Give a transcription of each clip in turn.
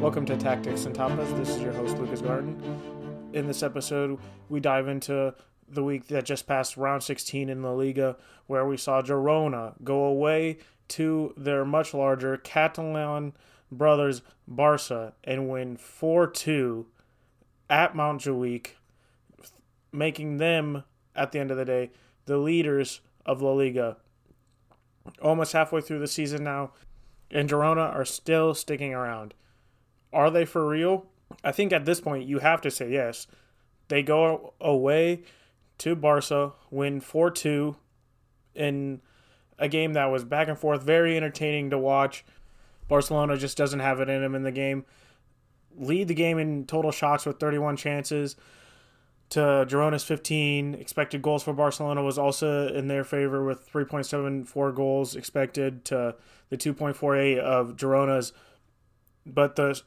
Welcome to Tactics and Tapas. This is your host, Lucas Garden. In this episode, we dive into the week that just passed round 16 in La Liga, where we saw Girona go away to their much larger Catalan brothers Barca and win 4 2 at Montjuic, making them, at the end of the day, the leaders of La Liga. Almost halfway through the season now, and Girona are still sticking around. Are they for real? I think at this point you have to say yes. They go away to Barca, win 4 2 in a game that was back and forth, very entertaining to watch. Barcelona just doesn't have it in them in the game. Lead the game in total shots with 31 chances to Girona's 15. Expected goals for Barcelona was also in their favor with 3.74 goals expected to the 2.48 of Girona's. But the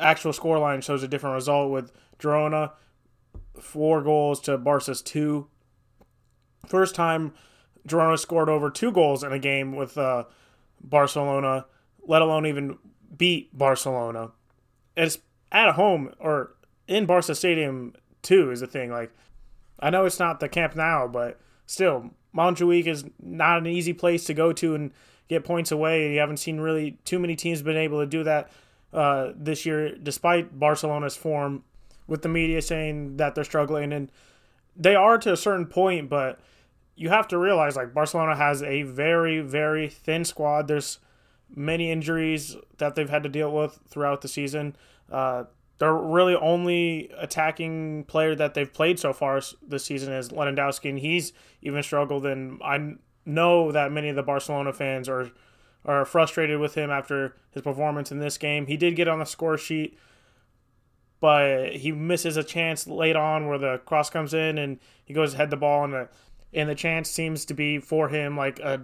actual scoreline shows a different result with Girona four goals to Barca's two. First time Girona scored over two goals in a game with uh, Barcelona, let alone even beat Barcelona. It's at home or in Barca Stadium too is the thing. Like I know it's not the Camp Nou, but still Montjuic is not an easy place to go to and get points away. You haven't seen really too many teams been able to do that uh, this year, despite Barcelona's form. With the media saying that they're struggling, and they are to a certain point, but you have to realize like Barcelona has a very very thin squad. There's many injuries that they've had to deal with throughout the season. Uh, their really only attacking player that they've played so far this season is Lewandowski, and he's even struggled. And I know that many of the Barcelona fans are are frustrated with him after his performance in this game. He did get on the score sheet, but he misses a chance late on where the cross comes in and he goes head the ball and the and the chance seems to be for him like a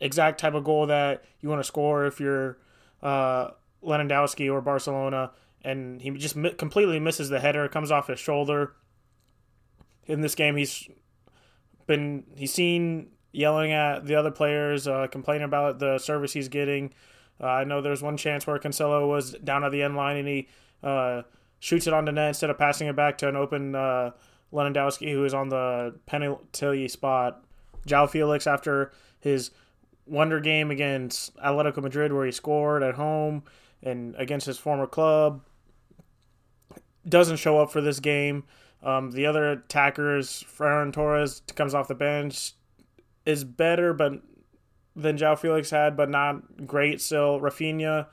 exact type of goal that you want to score if you're uh, Lewandowski or Barcelona, and he just completely misses the header. Comes off his shoulder. In this game, he's been he's seen yelling at the other players, uh, complaining about the service he's getting. Uh, I know there's one chance where Cancelo was down at the end line and he uh, shoots it onto net instead of passing it back to an open uh, Lewandowski who is on the penalty spot. João Felix, after his wonder game against Atletico Madrid, where he scored at home and against his former club, doesn't show up for this game. Um, the other attackers, Ferran Torres comes off the bench, is better, but than João Felix had, but not great still. Rafinha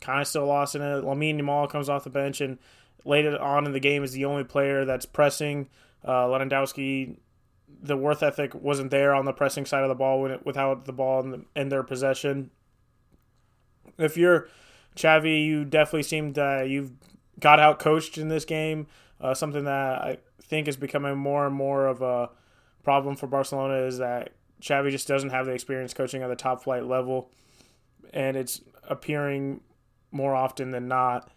kind of still lost in it. Lamine Yamal comes off the bench and later on in the game is the only player that's pressing. Uh, Lewandowski, the worth ethic wasn't there on the pressing side of the ball when it, without the ball in, the, in their possession. If you're Xavi, you definitely seem that you've got out coached in this game. Uh, something that I think is becoming more and more of a problem for Barcelona is that Xavi just doesn't have the experience coaching at the top flight level, and it's appearing more often than not.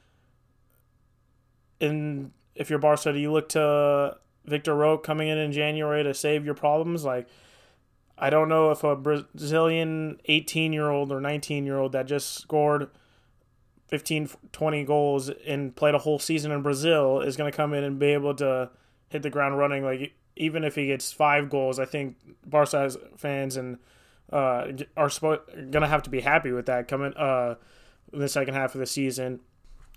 And if you're Barca, do you look to Victor Roque coming in in January to save your problems? Like, I don't know if a Brazilian 18 year old or 19 year old that just scored 15, 20 goals and played a whole season in Brazil is going to come in and be able to hit the ground running. Like, even if he gets five goals, I think Barca fans and uh, are going to have to be happy with that coming uh, in the second half of the season.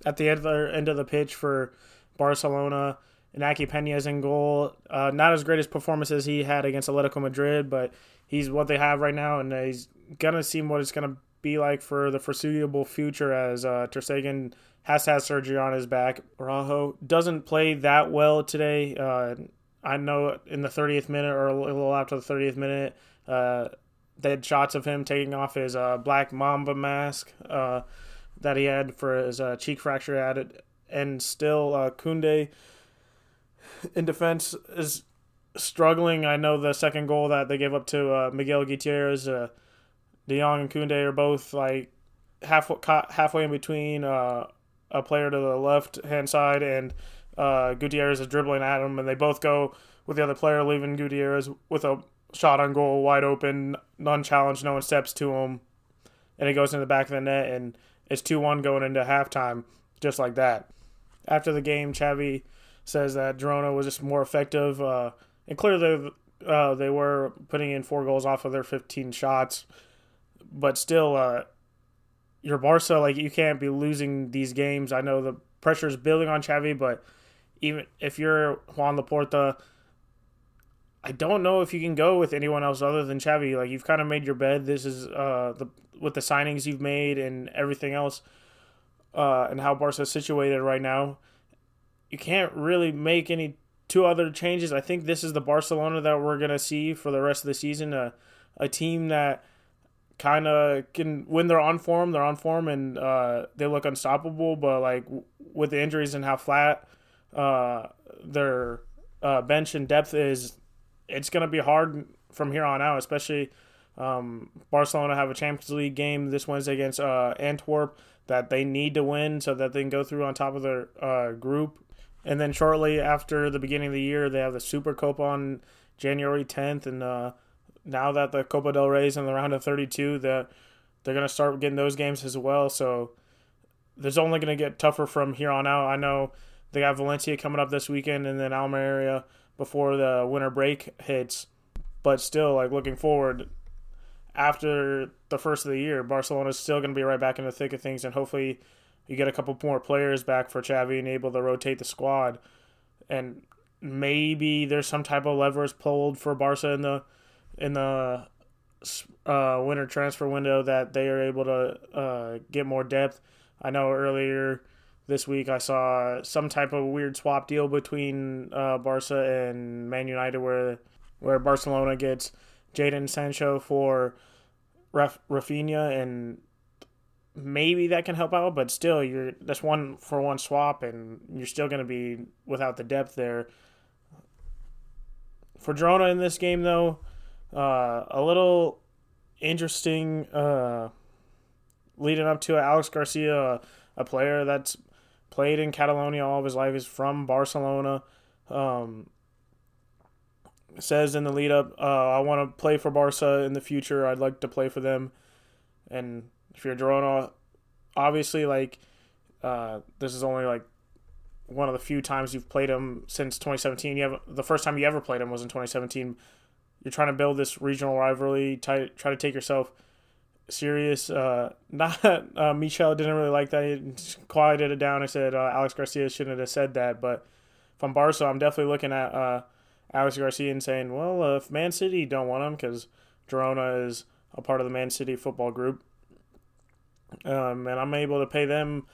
At the other end of the pitch for Barcelona, Inaki Peña's in goal. Uh, not as great as performance as he had against Atletico Madrid, but he's what they have right now, and he's going to see what it's going to be like for the foreseeable future as uh, Ter Stegen has to have surgery on his back. Araujo doesn't play that well today. Uh, I know in the 30th minute or a little after the 30th minute, uh, they had shots of him taking off his uh, black mamba mask uh, that he had for his uh, cheek fracture it. And still, uh, Koundé in defense is struggling. I know the second goal that they gave up to uh, Miguel Gutierrez, uh, De Jong and Koundé are both like half halfway in between uh, a player to the left hand side and uh, Gutierrez is dribbling at him, and they both go with the other player, leaving Gutierrez with a shot on goal, wide open, none challenged, no one steps to him, and it goes in the back of the net, and it's 2 1 going into halftime, just like that. After the game, Xavi says that Girona was just more effective, uh, and clearly uh, they were putting in four goals off of their 15 shots, but still, uh, your Barca, like you can't be losing these games. I know the pressure is building on Xavi, but even if you're Juan Laporta, I don't know if you can go with anyone else other than Xavi. Like you've kind of made your bed. This is uh, the with the signings you've made and everything else, uh, and how Barca is situated right now. You can't really make any two other changes. I think this is the Barcelona that we're gonna see for the rest of the season. A a team that kind of can when they're on form, they're on form and uh, they look unstoppable. But like with the injuries and how flat uh, their uh, bench and depth is, it's gonna be hard from here on out. Especially um, Barcelona have a Champions League game this Wednesday against uh, Antwerp that they need to win so that they can go through on top of their uh, group and then shortly after the beginning of the year, they have the Super Copa on January 10th. And uh, now that the Copa del Rey is in the round of 32, that they're going to start getting those games as well. So there's only going to get tougher from here on out. I know they got Valencia coming up this weekend and then Almeria before the winter break hits. But still, like looking forward, after the first of the year, Barcelona is still going to be right back in the thick of things, and hopefully you get a couple more players back for Xavi and able to rotate the squad, and maybe there's some type of levers pulled for Barca in the in the uh, winter transfer window that they are able to uh, get more depth. I know earlier this week I saw some type of weird swap deal between uh, Barca and Man United where where Barcelona gets Jadon Sancho for Raf- Rafinha and maybe that can help out, but still, you're that's one for one swap, and you're still going to be without the depth there. For Girona in this game, though, uh, a little interesting uh, leading up to Alex Garcia, a, a, player that's played in Catalonia all of his life, is from Barcelona. Um, says in the lead up, uh, I want to play for Barca in the future. I'd like to play for them. And if you're Girona, obviously like uh, this is only like one of the few times you've played him since 2017. You have the first time you ever played him was in 2017. You're trying to build this regional rivalry. Try try to take yourself serious. Uh, not uh, Michel didn't really like that. He quieted it down. I said uh, Alex Garcia shouldn't have said that. But from Barca, I'm definitely looking at uh, Alex Garcia and saying, well, if Man City don't want him because Girona is a part of the Man City football group, um, and I'm able to pay them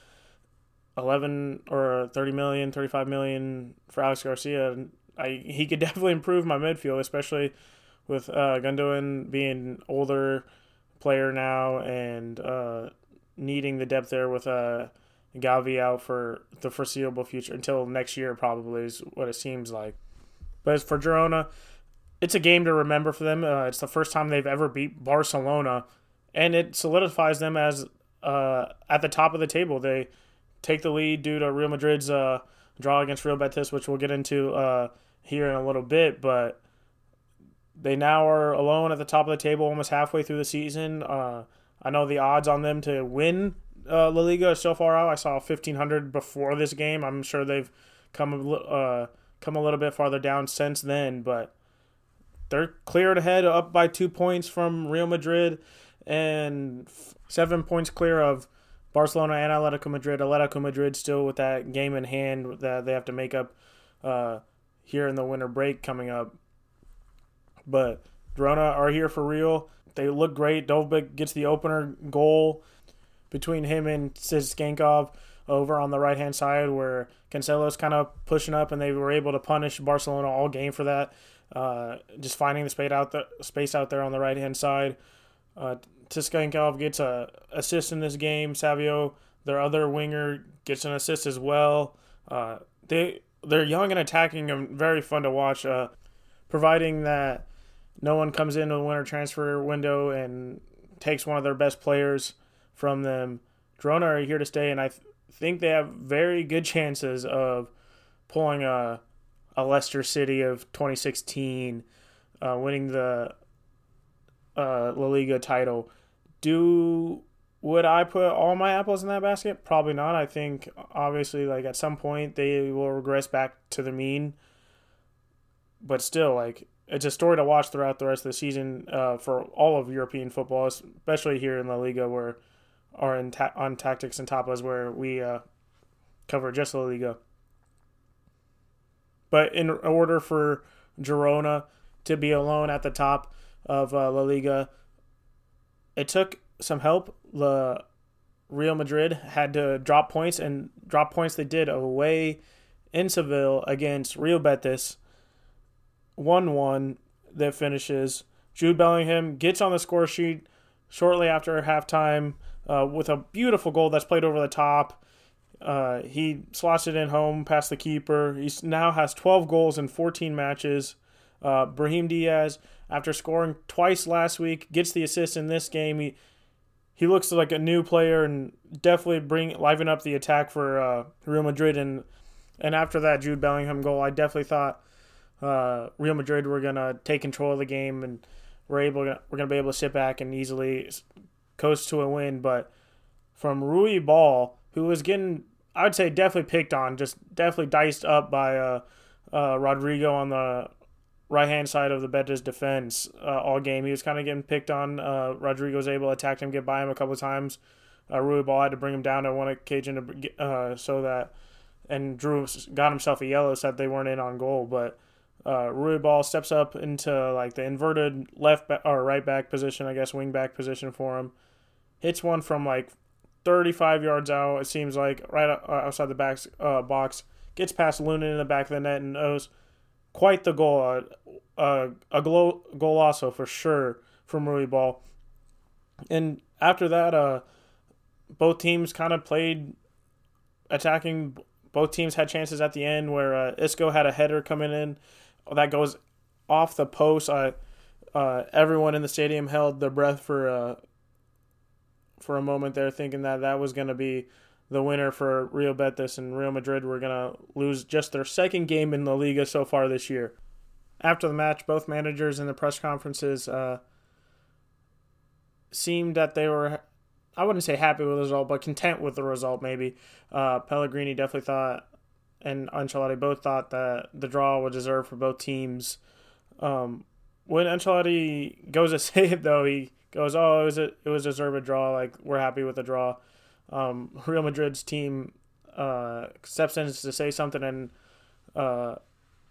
11 or 30 million, 35 million for Alex Garcia. I he could definitely improve my midfield, especially with uh, Gundogan being older player now and uh, needing the depth there with uh, Gavi out for the foreseeable future until next year, probably is what it seems like. But as for Girona, it's a game to remember for them. Uh, it's the first time they've ever beat Barcelona, and it solidifies them as uh, at the top of the table. They take the lead due to Real Madrid's uh, draw against Real Betis, which we'll get into uh, here in a little bit. But they now are alone at the top of the table almost halfway through the season. Uh, I know the odds on them to win uh, La Liga so far out. I saw 1500 before this game. I'm sure they've come a, uh, come a little bit farther down since then, but they're cleared ahead, up by two points from Real Madrid and seven points clear of Barcelona and Atletico Madrid. Atletico Madrid still with that game in hand that they have to make up uh, here in the winter break coming up. But Girona are here for real. They look great. Dovbyk gets the opener goal between him and Tsygankov over on the right hand side where Cancelo's kind of pushing up and they were able to punish Barcelona all game for that. Uh, just finding the space out, the, space out there on the right hand side. Uh, Tsygankov gets a assist in this game. Savio, their other winger, gets an assist as well. Uh, they they're young and attacking and very fun to watch. Uh, providing that no one comes into the winter transfer window and takes one of their best players from them. Girona are here to stay, and I th- think they have very good chances of pulling a a Leicester City of 2016, uh, winning the uh, La Liga title do would I put all my apples in that basket? Probably not. I think obviously like at some point they will regress back to the mean. But still, like it's a story to watch throughout the rest of the season uh, for all of European football, especially here in La Liga, where or in ta- on tactics and tapas where we uh, cover just La Liga. But in order for Girona to be alone at the top of uh, La Liga, it took some help. The Real Madrid had to drop points, and drop points they did away in Seville against Real Betis. 1 1 that finishes. Jude Bellingham gets on the score sheet shortly after halftime uh, with a beautiful goal that's played over the top. Uh, he slots it in home past the keeper. He now has 12 goals in 14 matches. Uh, Brahim Diaz, after scoring twice last week, gets the assist in this game. He he looks like a new player and definitely bring liven up the attack for uh, Real Madrid. And and after that Jude Bellingham goal, I definitely thought uh, Real Madrid were gonna take control of the game and we're able we're gonna be able to sit back and easily coast to a win. But from Ruibal, who was getting I would say definitely picked on, just definitely diced up by uh, uh, Rodrygo on the right hand side of the Betis defense uh, all game. He was kind of getting picked on. Uh, Rodrygo was able to attack him, get by him a couple of times. Uh, Ruibal had to bring him down at one occasion to, uh, so that, and Drew got himself a yellow so that they weren't in on goal. But uh, Ruibal steps up into like the inverted left or right back position, I guess, wing back position for him. Hits one from like 35 yards out, it seems like, right outside the back, uh, box. Gets past Luna in the back of the net and owes quite the goal. Uh, uh, a glow, goal also for sure from Ruibal. And after that, uh, both teams kind of played attacking. Both teams had chances at the end where uh, Isco had a header coming in that goes off the post. Uh, uh, everyone in the stadium held their breath for uh, for a moment there, thinking that that was going to be the winner for Real Betis and Real Madrid were going to lose just their second game in the Liga so far this year. After the match, both managers in the press conferences uh, seemed that they were, I wouldn't say happy with the result, but content with the result, maybe. Uh, Pellegrini definitely thought, and Ancelotti both thought that the draw was deserved for both teams. Um, when Ancelotti goes to say it, though, he goes, "Oh, it was a it was deserved a draw. Like we're happy with the draw." Um, Real Madrid's team uh, steps in to say something, and uh,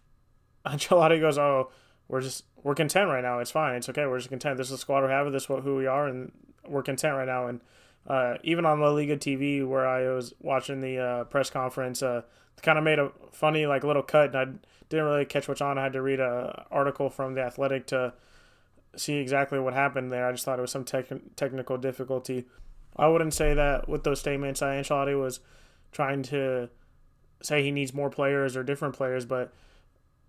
Ancelotti goes, "Oh, we're just we're content right now. It's fine. It's okay. We're just content. This is the squad we have. This is who we are, and we're content right now." And uh, even on La Liga TV, where I was watching the uh, press conference, uh, kind of made a funny like little cut, and I didn't really catch what's on. I had to read a article from the Athletic to see exactly what happened there. I just thought it was some tech- technical difficulty. I wouldn't say that with those statements, Ancelotti was trying to say he needs more players or different players, but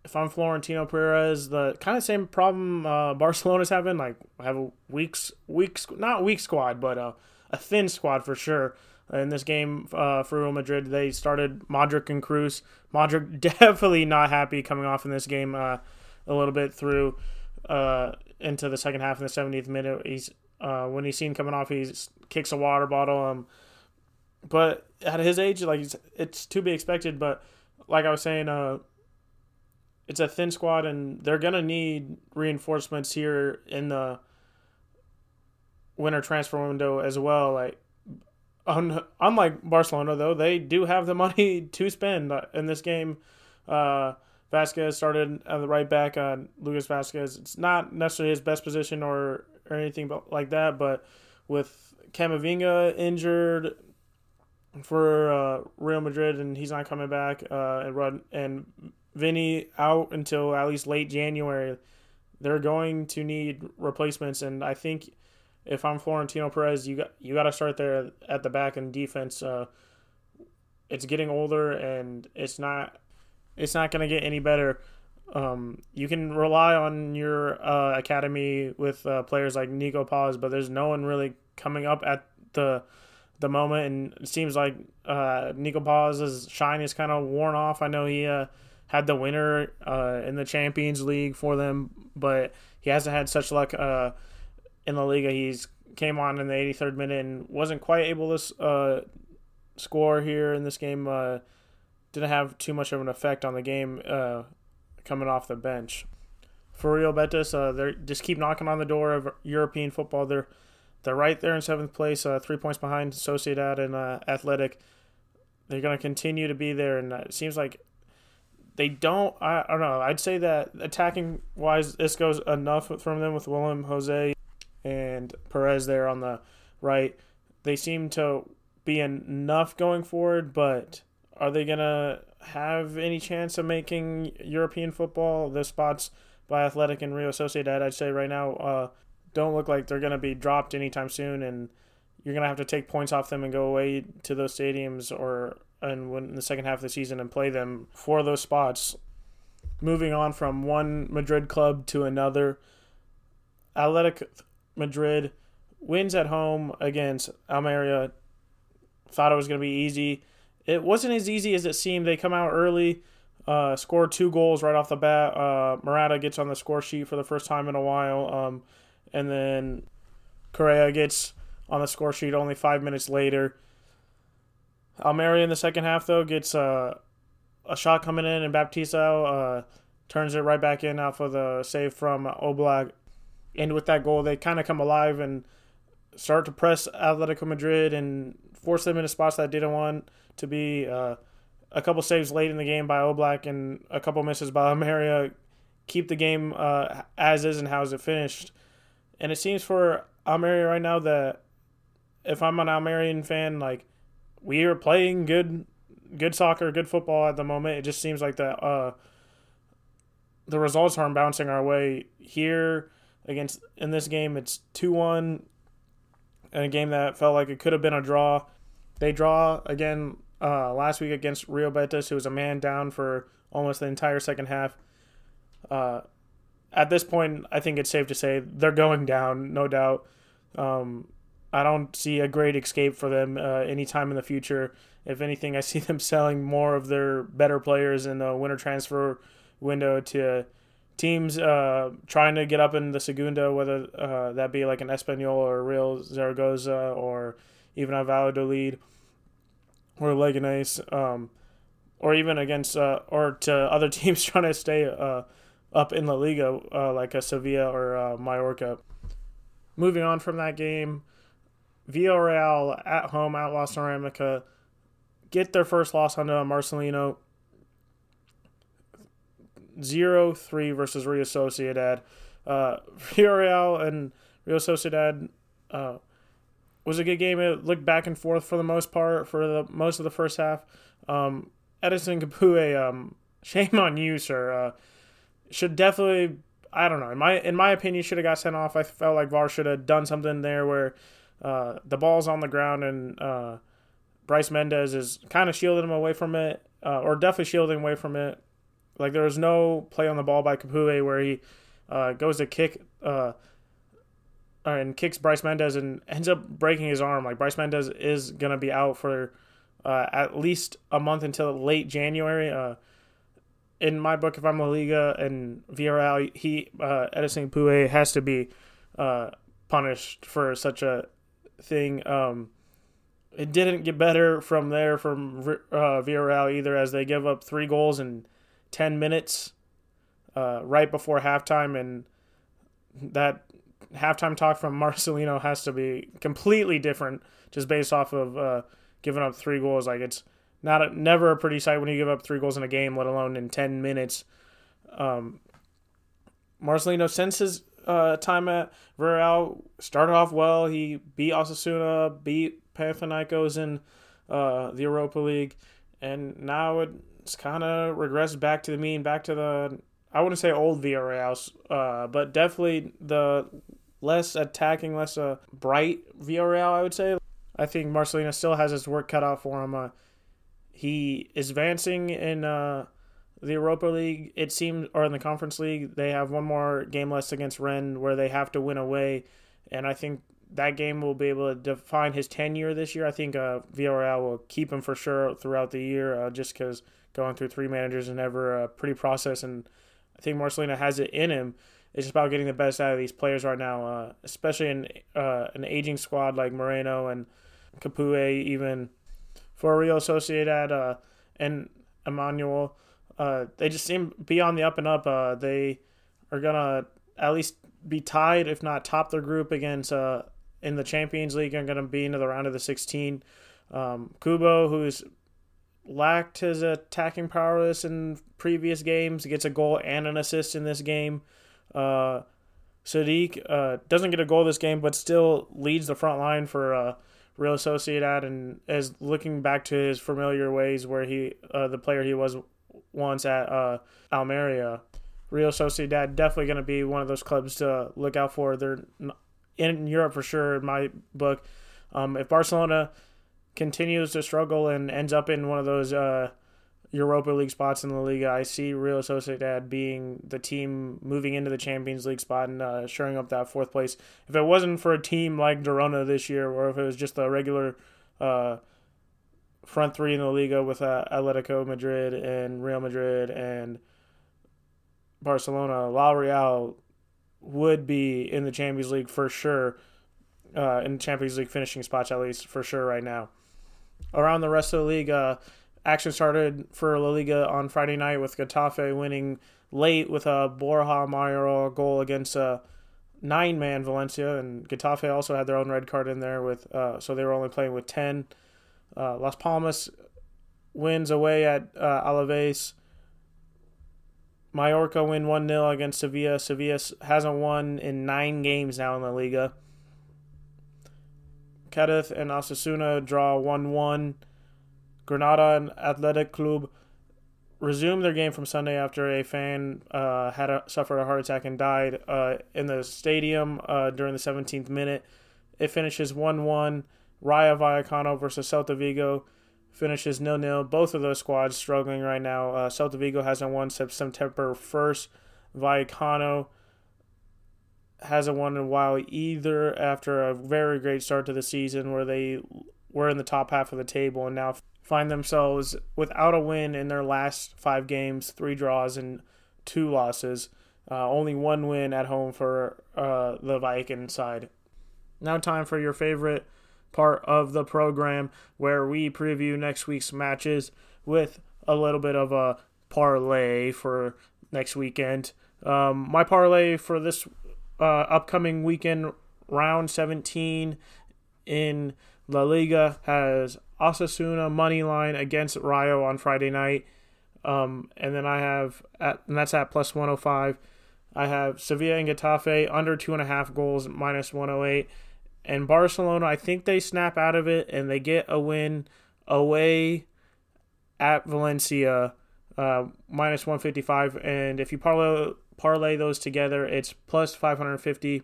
if I'm Florentino Perez, the kind of same problem uh, Barcelona's having, like have a weak, weak, not weak squad, but a, thin squad for sure. In this game uh, for Real Madrid, they started Modric and Kroos. Modric definitely not happy coming off in this game uh, a little bit through uh, into the second half in the 70th minute. He's uh, when he's seen coming off, he kicks a water bottle. Um, but at his age, like it's to be expected. But like I was saying, uh, it's a thin squad, and they're gonna need reinforcements here in the winter transfer window as well. Like, un- unlike Barcelona, though, they do have the money to spend in this game. Uh, Vázquez started at the right back. Uh, Lucas Vázquez. It's not necessarily his best position or or anything like that, but with Camavinga injured for uh, Real Madrid and he's not coming back, uh, and Rod and Vinny out until at least late January, they're going to need replacements. And I think if I'm Florentino Perez, you got you got to start there at the back and defense. Uh, it's getting older and it's not it's not going to get any better. Um, you can rely on your uh, academy with uh, players like Nico Paz, but there's no one really coming up at the the moment, and it seems like uh, Nico Paz's shine is kind of worn off. I know he uh, had the winner uh, in the Champions League for them, but he hasn't had such luck uh, in the Liga. He's came on in the 83rd minute and wasn't quite able to uh, score here in this game. Uh, didn't have too much of an effect on the game uh, coming off the bench. For Real Betis, uh, they just keep knocking on the door of European football. They're they're right there in seventh place, uh, three points behind Sociedad and uh, Athletic. They're going to continue to be there, and it seems like they don't. I, I don't know. I'd say that attacking wise, this goes enough from them with Willian Jose and Perez there on the right. They seem to be enough going forward, but are they going to have any chance of making European football? The spots by Athletic and Real Sociedad, I'd say right now, uh, don't look like they're going to be dropped anytime soon, and you're going to have to take points off them and go away to those stadiums or and when in the second half of the season and play them for those spots. Moving on from one Madrid club to another, Athletic Madrid wins at home against Almeria. Thought it was going to be easy. It wasn't as easy as it seemed. They come out early uh, scored two goals right off the bat. Uh, gets on the score sheet for the first time in a while. Um, and then Correa gets on the score sheet only five minutes later. Almeria in the second half, though, gets uh, a shot coming in, and Baptista uh, turns it right back in off of the save from Oblak. And with that goal, they kind of come alive and start to press Atletico Madrid and force them into spots that didn't want to be. Uh, a couple saves late in the game by Oblak and a couple misses by Almeria keep the game uh, as is and how is it finished. And it seems for Almeria right now that if I'm an Almerian fan, like we are playing good, good soccer, good football at the moment. It just seems like that uh, the results aren't bouncing our way here against in this game. It's two one, in a game that felt like it could have been a draw. They draw again uh, last week against Rio Betis, who was a man down for almost the entire second half. Uh, at this point, I think it's safe to say they're going down, no doubt. Um, I don't see a great escape for them uh, anytime in the future. If anything, I see them selling more of their better players in the winter transfer window to teams uh, trying to get up in the Segunda, whether uh, that be like an Espanyol or Real Zaragoza or even a Valladolid or Leganés, um, or even against uh, or to other teams trying to stay uh, up in La Liga, uh, like a Sevilla or Mallorca. Moving on from that game, Villarreal at home at La Ceramica get their first loss onto Marcelino. 0 3 versus Real Sociedad. Uh, Villarreal and Real Sociedad uh, was a good game. It looked back and forth for the most part for the most of the first half. Um, Edinson Capoue, um, shame on you, sir. Uh, should definitely, I don't know. In my in my opinion, should have got sent off. I felt like VAR should have done something there where uh, the ball's on the ground and uh, Brais Méndez is kind of shielding him away from it, uh, or definitely shielding away from it. Like there was no play on the ball by Capoue where he uh, goes to kick uh, and kicks Brais Méndez and ends up breaking his arm. Like Brais Méndez is gonna be out for uh, at least a month until late January. Uh, in my book, if I'm La Liga and Villarreal, he uh, Edinson Capoue has to be uh, punished for such a thing. Um, it didn't get better from there from uh, either, as they give up three goals in ten minutes uh, right before halftime, and that halftime talk from Marcelino has to be completely different just based off of uh, giving up three goals. Like it's not a, never a pretty sight when you give up three goals in a game, let alone in ten minutes. Um, Marcelino since his uh, time at Villarreal started off well. He beat Osasuna, beat Panathinaikos in uh, the Europa League, and now it's kind of regressed back to the mean, back to the I wouldn't say old Villarreal, uh, but definitely the less attacking, less uh, bright Villarreal, I would say. I think Marcelino still has his work cut out for him. Uh, he is advancing in uh, the Europa League. It seems, or in the Conference League, they have one more game less against Rennes where they have to win away, and I think that game will be able to define his tenure this year. I think uh, Villarreal will keep him for sure throughout the year, uh, just because going through three managers is never a pretty process, and I think Marcelino has it in him. it's just about getting the best out of these players right now, uh, especially in uh, an aging squad like Moreno and Capoue, even for Real Sociedad uh, and Imanol. Uh, they just seem be on the up and up. They are gonna at least be tied, if not top their group against uh, in the Champions League. Are gonna be into the round of the 16. Um, Kubo, who's lacked his attacking prowess in previous games, gets a goal and an assist in this game. Uh, Sadiq uh, doesn't get a goal this game, but still leads the front line for uh, Real Sociedad and is looking back to his familiar ways where he, uh, the player he was once at uh, Almeria. Real Sociedad definitely going to be one of those clubs to look out for. They're in Europe for sure, in my book. Um, if Barcelona continues to struggle and ends up in one of those uh, Europa League spots in the Liga, I see Real Sociedad being the team moving into the Champions League spot and uh, up that fourth place. If it wasn't for a team like Girona this year, or if it was just a regular uh, front three in the Liga with uh, Atletico Madrid and Real Madrid and Barcelona, La Real would be in the Champions League for sure, uh, in Champions League finishing spots at least for sure right now. Around the rest of the league, uh, action started for La Liga on Friday night with Getafe winning late with a Borja Mayoral goal against a nine-man Valencia, and Getafe also had their own red card in there with, uh, so they were only playing with ten. Uh, Las Palmas wins away at uh, Alaves. Mallorca win 1 0 against Sevilla. Sevilla hasn't won in nine games now in the Liga. Cadiz and Osasuna draw 1 1. Granada and Athletic Club resumed their game from Sunday after a fan uh, had a, suffered a heart attack and died uh, in the stadium uh, during the 17th minute. It finishes 1 1. Rayo Vallecano versus Celta Vigo finishes nil nil. Both of those squads struggling right now. Uh, Celta Vigo hasn't won since September 1st. Vallecano hasn't won in a while either after a very great start to the season where they were in the top half of the table and now find themselves without a win in their last five games, three draws and two losses. Uh, only one win at home for uh, the Viking side. Now, time for your favorite part of the program where we preview next week's matches with a little bit of a parlay for next weekend. Um, my parlay for this uh, upcoming weekend, round 17 in La Liga, has Osasuna money line against Rayo on Friday night. Um, and then I have at and that's at plus 105. I have Sevilla and Getafe under two and a half goals minus 108. And Barcelona, I think they snap out of it and they get a win away at Valencia uh, minus 155. And if you parlay, parlay those together, it's plus 550.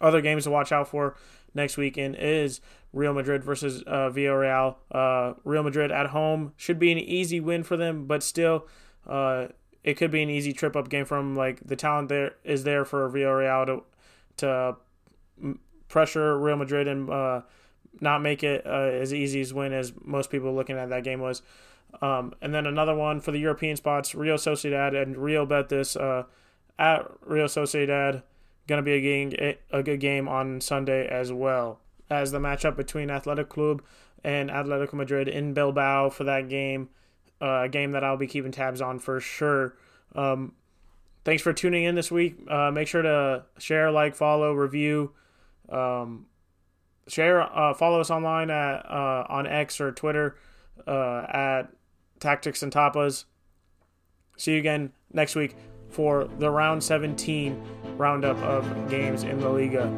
Other games to watch out for next weekend is Real Madrid versus uh, Villarreal. Uh, Real Madrid at home should be an easy win for them, but still, uh, it could be an easy trip up game from like the talent there is there for Villarreal to to pressure Real Madrid and uh, not make it uh, as easy as win as most people looking at that game was. Um, and then another one for the European spots: Real Sociedad and Real Betis uh, at Real Sociedad. Going to be a game, a good game on Sunday as well as the matchup between Athletic Club and Atletico Madrid in Bilbao for that game. Uh, a game that I'll be keeping tabs on for sure. Um, thanks for tuning in this week. Uh, make sure to share, like, follow, review, um, share, uh, follow us online at uh, on X or Twitter uh, at Tactics and Tapas. See you again next week for the round 17 roundup of games in La Liga.